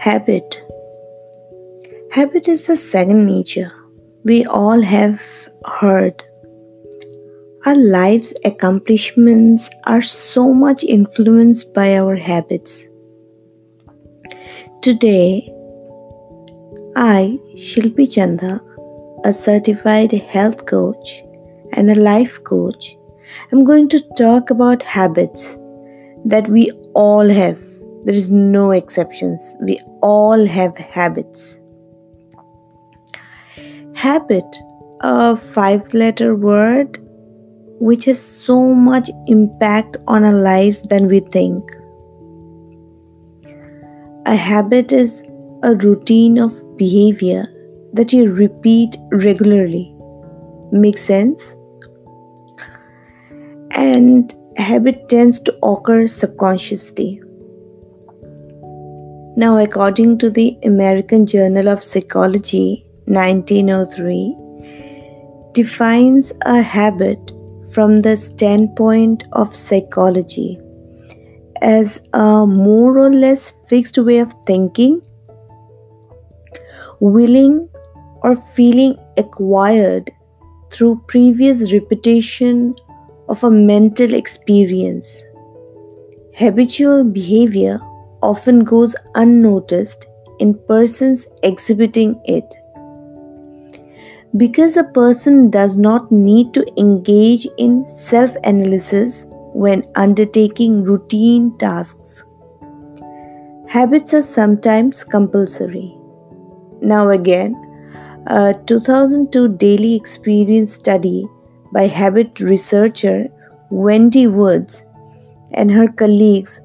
Habit. Habit is the second nature. We all have heard. Our life's accomplishments are so much influenced by our habits. Today, I, Shilpi Chanda, a certified health coach and a life coach, am going to talk about habits that we all have there is no exceptions. We all have habits. Habit, a five letter word which has so much impact on our lives than we think. A habit is a routine of behavior that you repeat regularly. Makes sense? And habit tends to occur subconsciously. Now, according to the American Journal of Psychology 1903, defines a habit from the standpoint of psychology as a more or less fixed way of thinking, willing or feeling acquired through previous repetition of a mental experience. Habitual behavior often goes unnoticed in persons exhibiting it. Because a person does not need to engage in self analysis when undertaking routine tasks, habits are sometimes compulsory. Now, again, a 2002 daily experience study by habit researcher Wendy Woods and her colleagues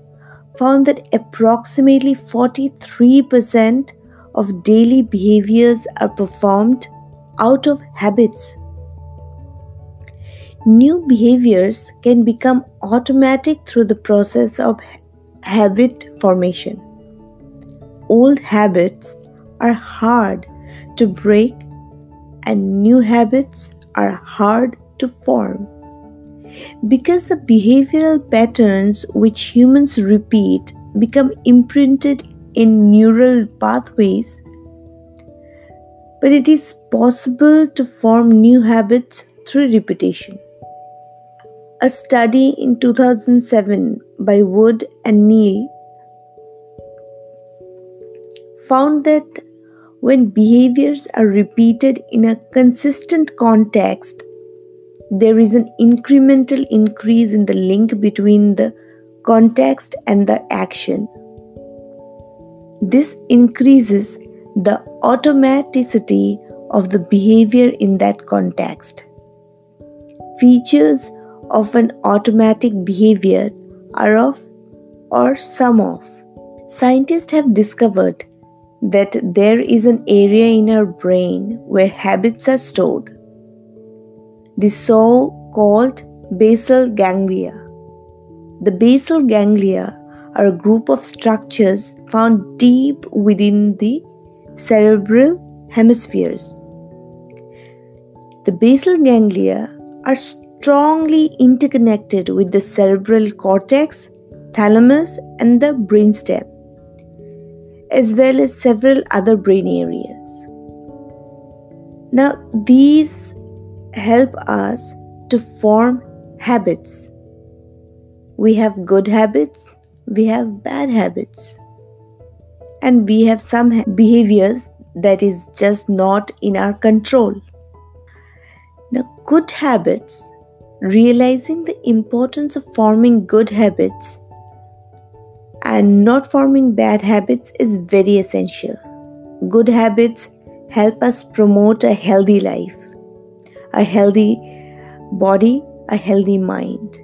found that approximately 43% of daily behaviors are performed out of habits. New behaviors can become automatic through the process of habit formation. Old habits are hard to break, and new habits are hard to form. Because the behavioral patterns which humans repeat become imprinted in neural pathways, but it is possible to form new habits through repetition. A study in 2007 by Wood and Neal found that when behaviors are repeated in a consistent context, there is an incremental increase in the link between the context and the action. This increases the automaticity of the behavior in that context. Features of an automatic behavior are of or some of. Scientists have discovered that there is an area in our brain where habits are stored the so called basal ganglia. The basal ganglia are a group of structures found deep within the cerebral hemispheres. The basal ganglia are strongly interconnected with the cerebral cortex, thalamus, and the brainstem, as well as several other brain areas. Now, these help us to form habits. We have good habits, we have bad habits, and we have some behaviors that is just not in our control. Now, good habits, realizing the importance of forming good habits and not forming bad habits is very essential. Good habits help us promote a healthy life a healthy body, a healthy mind,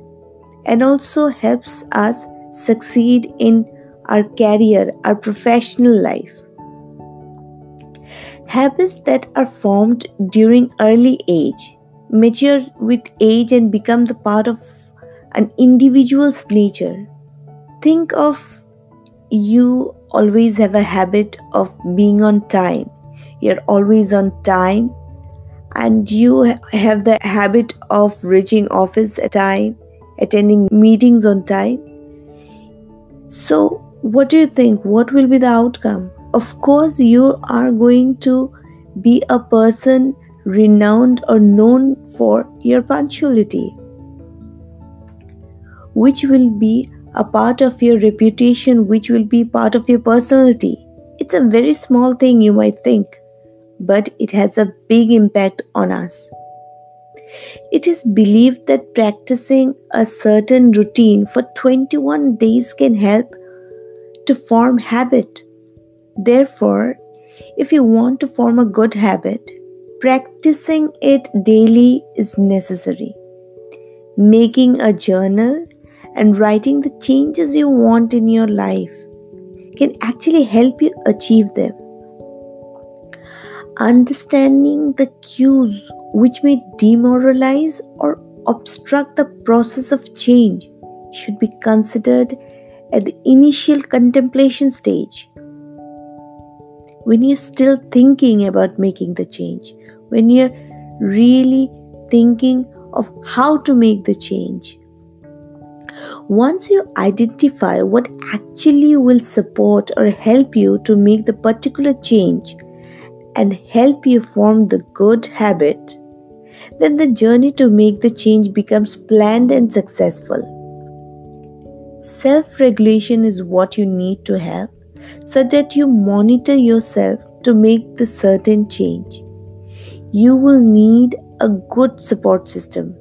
and also helps us succeed in our career, our professional life. Habits that are formed during early age mature with age and become the part of an individual's nature. Think of you always have a habit of being on time. You're always on time and you have the habit of reaching office at time attending meetings on time. So what do you think? What will be the outcome? Of course, you are going to be a person renowned or known for your punctuality, which will be a part of your reputation, which will be part of your personality. It's a very small thing, you might think, but it has a big impact on us. It is believed that practicing a certain routine for 21 days can help to form habit. Therefore, if you want to form a good habit, practicing it daily is necessary. Making a journal and writing the changes you want in your life can actually help you achieve them. Understanding the cues which may demoralize or obstruct the process of change should be considered at the initial contemplation stage. When you're still thinking about making the change, when you're really thinking of how to make the change. Once you identify what actually will support or help you to make the particular change and help you form the good habit, then the journey to make the change becomes planned and successful. Self regulation is what you need to have so that you monitor yourself to make the certain change. You will need a good support system,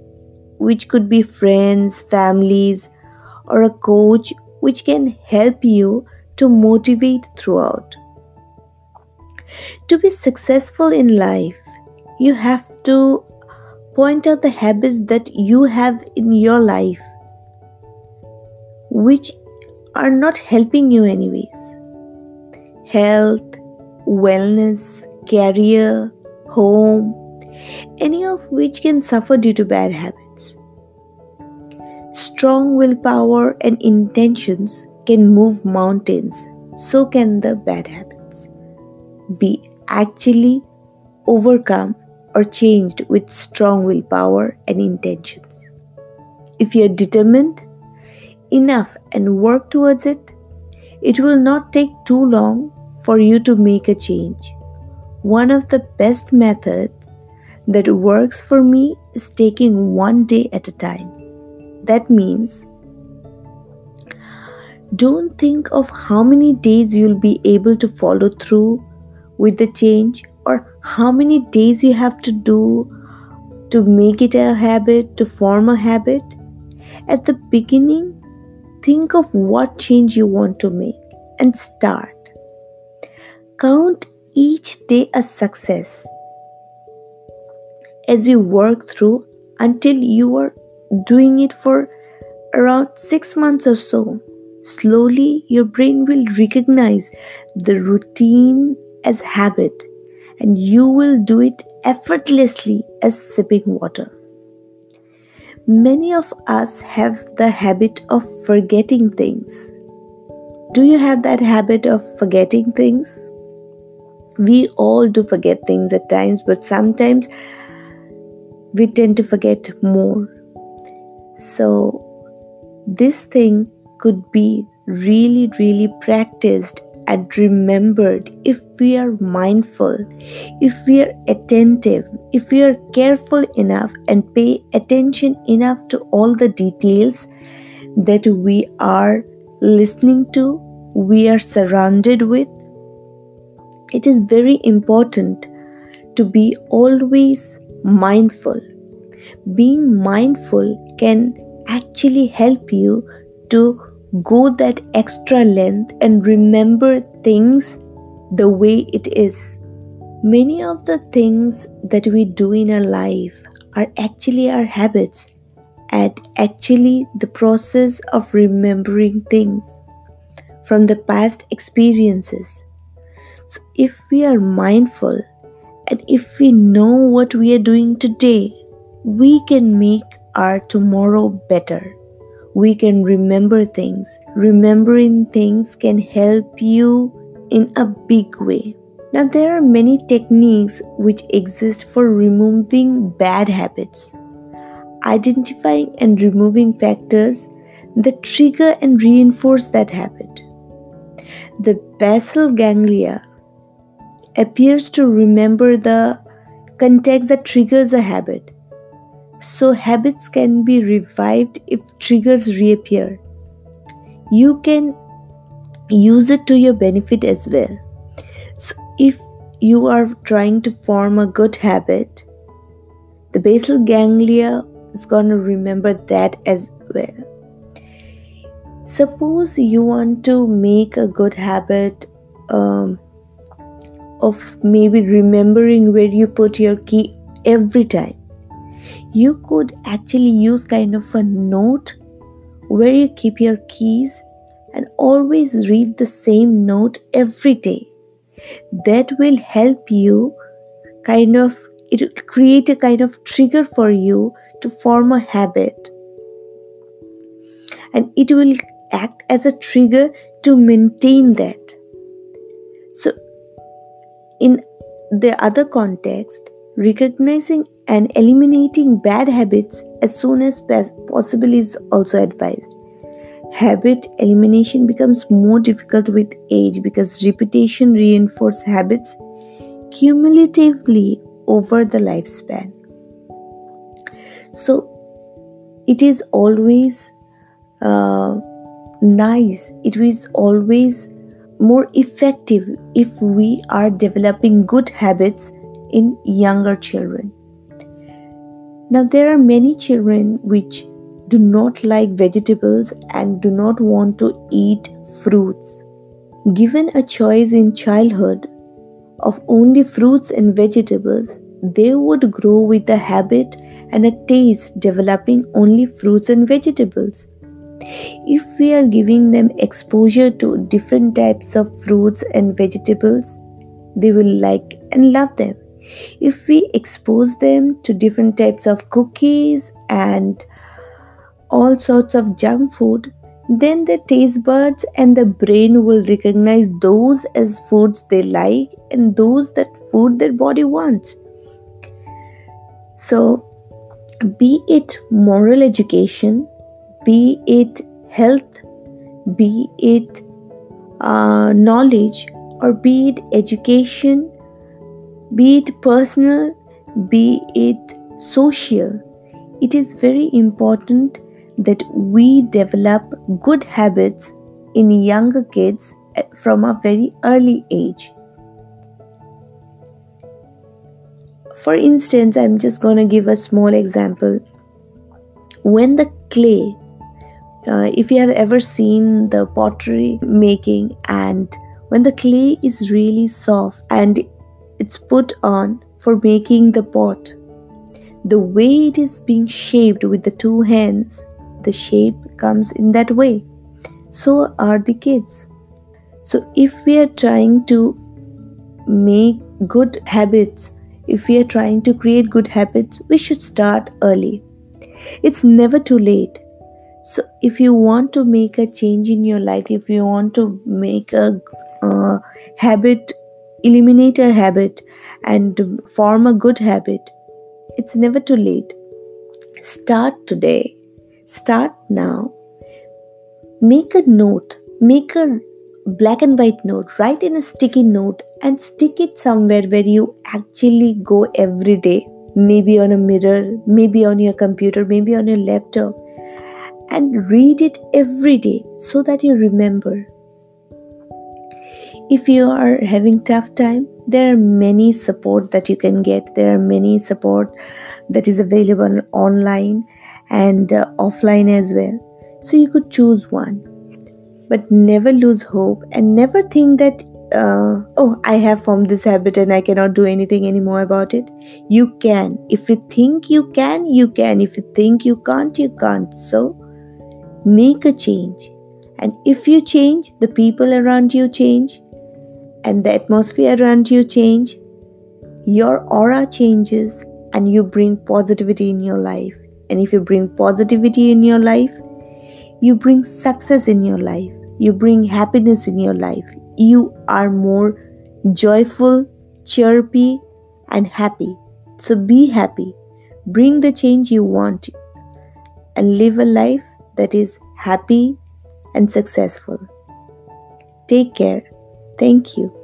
which could be friends, families, or a coach which can help you to motivate throughout. To be successful in life, you have to point out the habits that you have in your life which are not helping you, anyways. Health, wellness, career, home, any of which can suffer due to bad habits. Strong willpower and intentions can move mountains, so can the bad habits. Be actually overcome or changed with strong willpower and intentions. If you are determined enough and work towards it, it will not take too long for you to make a change. One of the best methods that works for me is taking one day at a time. That means don't think of how many days you'll be able to follow through with the change or how many days you have to do to make it a habit, to form a habit. At the beginning, think of what change you want to make and start. Count each day a success as you work through until you are doing it for around six months or so. Slowly, your brain will recognize the routine as habit and you will do it effortlessly as sipping water. Many of us have the habit of forgetting things. Do you have that habit of forgetting things? We all do forget things at times, but sometimes we tend to forget more. So, this thing could be really, really practiced and remembered if we are mindful, if we are attentive, if we are careful enough and pay attention enough to all the details that we are listening to, we are surrounded with. It is very important to be always mindful. Being mindful can actually help you to go that extra length and remember things the way it is. Many of the things that we do in our life are actually our habits and actually the process of remembering things from the past experiences. So, if we are mindful and if we know what we are doing today, we can make our tomorrow better we can remember things. Remembering things can help you in a big way. Now, there are many techniques which exist for removing bad habits. Identifying and removing factors that trigger and reinforce that habit. the basal ganglia appears to remember the context that triggers a habit. So, habits can be revived if triggers reappear. You can use it to your benefit as well. So, if you are trying to form a good habit, the basal ganglia is going to remember that as well. Suppose you want to make a good habit um, of maybe remembering where you put your key every time. You could actually use kind of a note where you keep your keys and always read the same note every day. That will help you kind of it will create a kind of trigger for you to form a habit and it will act as a trigger to maintain that so in the other context recognizing and eliminating bad habits as soon as possible is also advised habit elimination becomes more difficult with age because repetition reinforces habits cumulatively over the lifespan. So it is always uh, nice, it is always more effective if we are developing good habits in younger children. Now, there are many children which do not like vegetables and do not want to eat fruits. Given a choice in childhood, of only fruits and vegetables, they would grow with a habit and a taste developing only fruits and vegetables. If we are giving them exposure to different types of fruits and vegetables, they will like and love them. If we expose them to different types of cookies and all sorts of junk food, then the taste buds and the brain will recognize those as foods they like and those that food their body wants. So be it moral education be it health be it uh, knowledge or be it education be it personal be it social it is very important that we develop good habits in younger kids from a very early age. For instance, I'm just going to give a small example. When the clay, uh, if you have ever seen the pottery making, and when the clay is really soft and it's put on for making the pot, the way it is being shaped with the two hands the shape comes in that way. So are the kids. So if we are trying to make good habits, if we are trying to create good habits, we should start early. It's never too late. So if you want to make a change in your life, if you want to make a uh, habit, eliminate a habit, and form a good habit, it's never too late. Start today Start now. Make a note, make a black and white note, write in a sticky note and stick it somewhere where you actually go every day. Maybe on a mirror, maybe on your computer, maybe on your laptop. And read it every day so that you remember. If you are having tough time, there are many support that you can get. There are many support that is available online and uh, offline as well. So you could choose one. But never lose hope and never think that, uh, oh, I have formed this habit and I cannot do anything anymore about it. You can. If you think you can, you can. If you think you can't, you can't. So make a change. And if you change, the people around you change, and the atmosphere around you change, your aura changes, and you bring positivity in your life. And if you bring positivity in your life, you bring success in your life, you bring happiness in your life. You are more joyful, chirpy, and happy. So be happy. Bring the change you want and live a life that is happy and successful. Take care. Thank you.